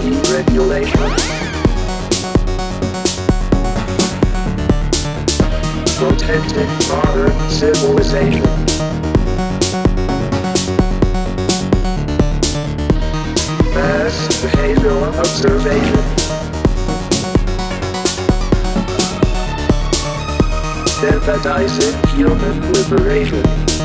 regulation. protected modern civilization. Mass behavioral observation. Sympathizing human liberation.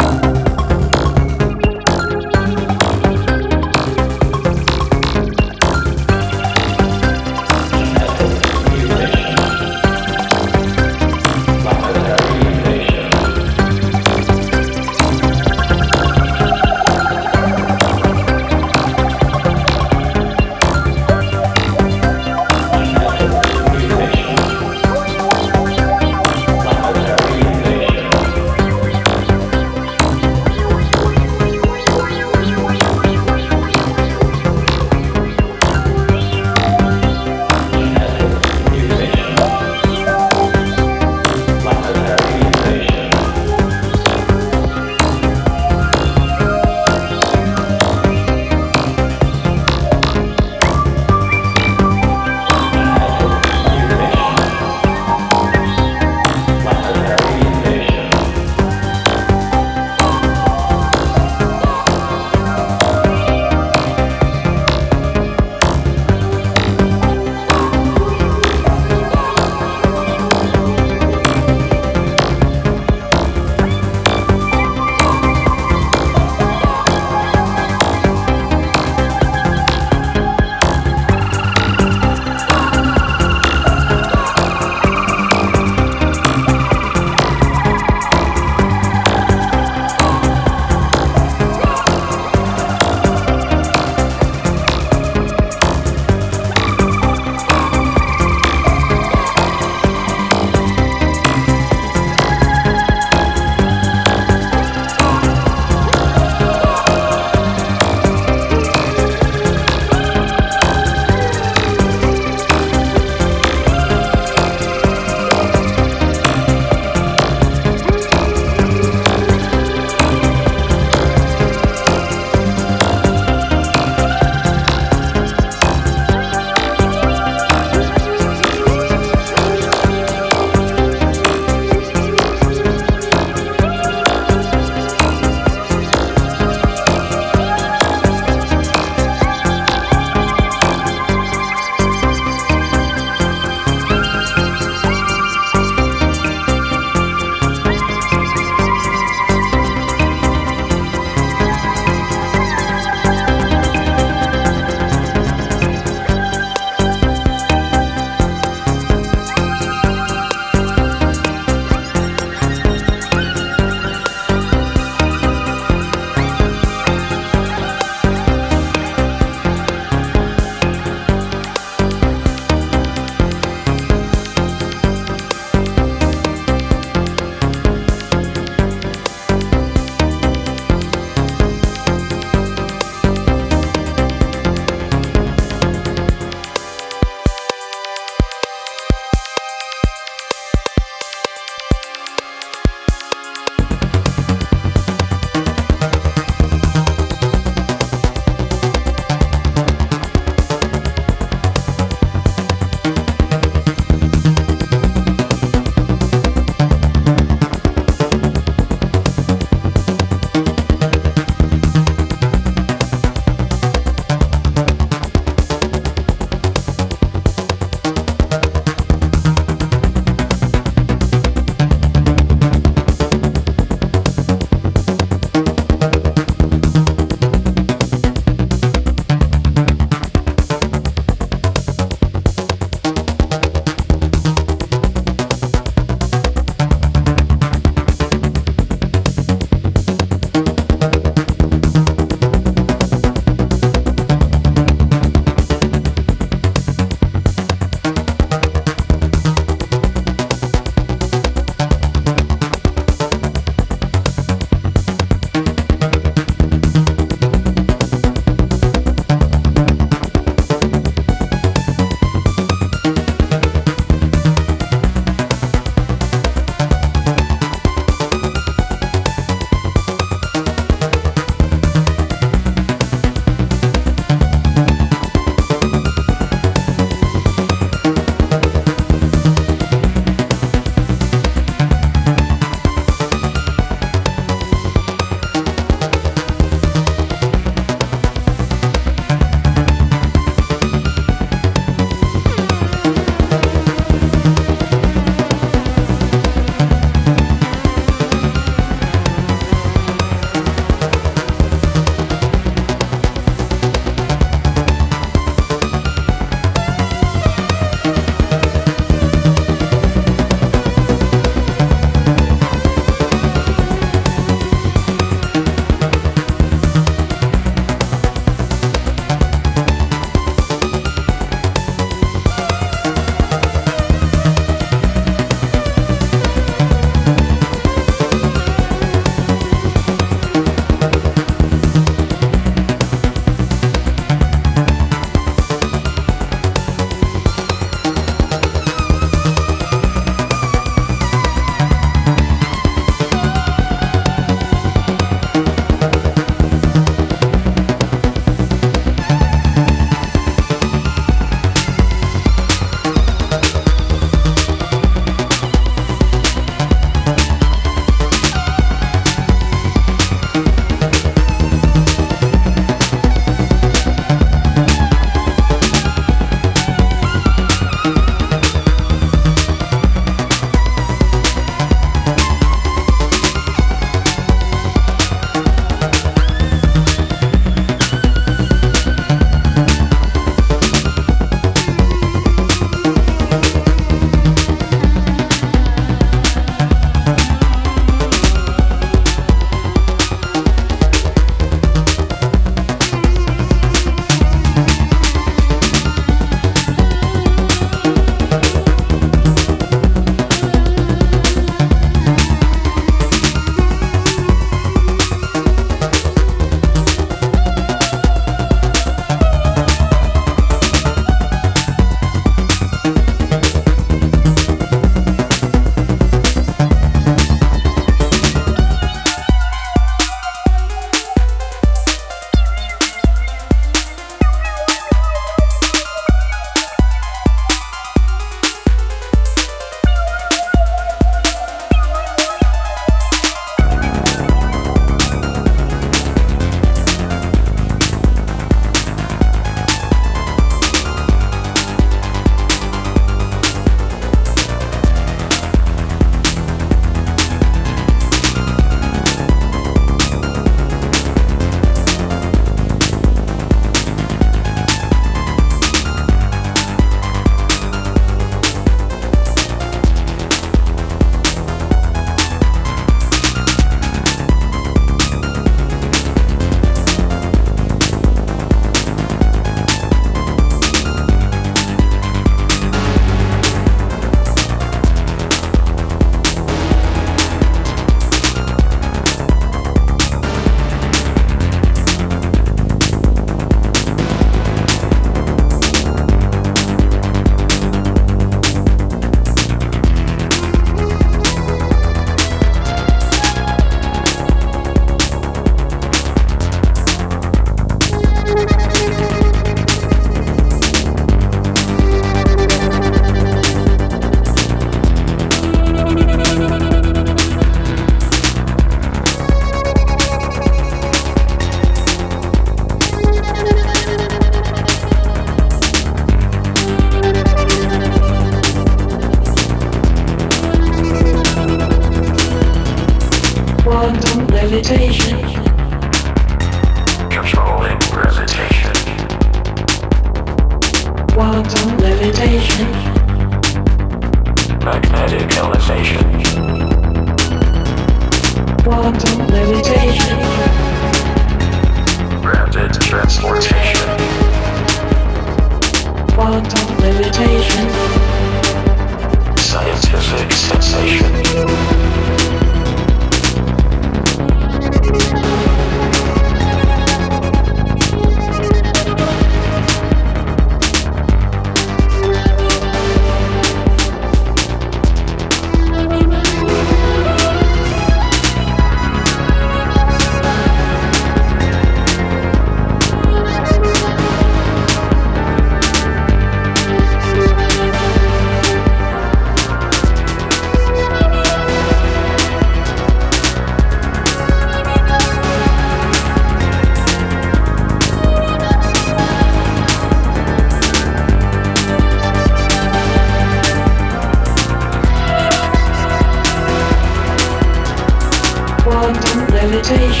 conversation.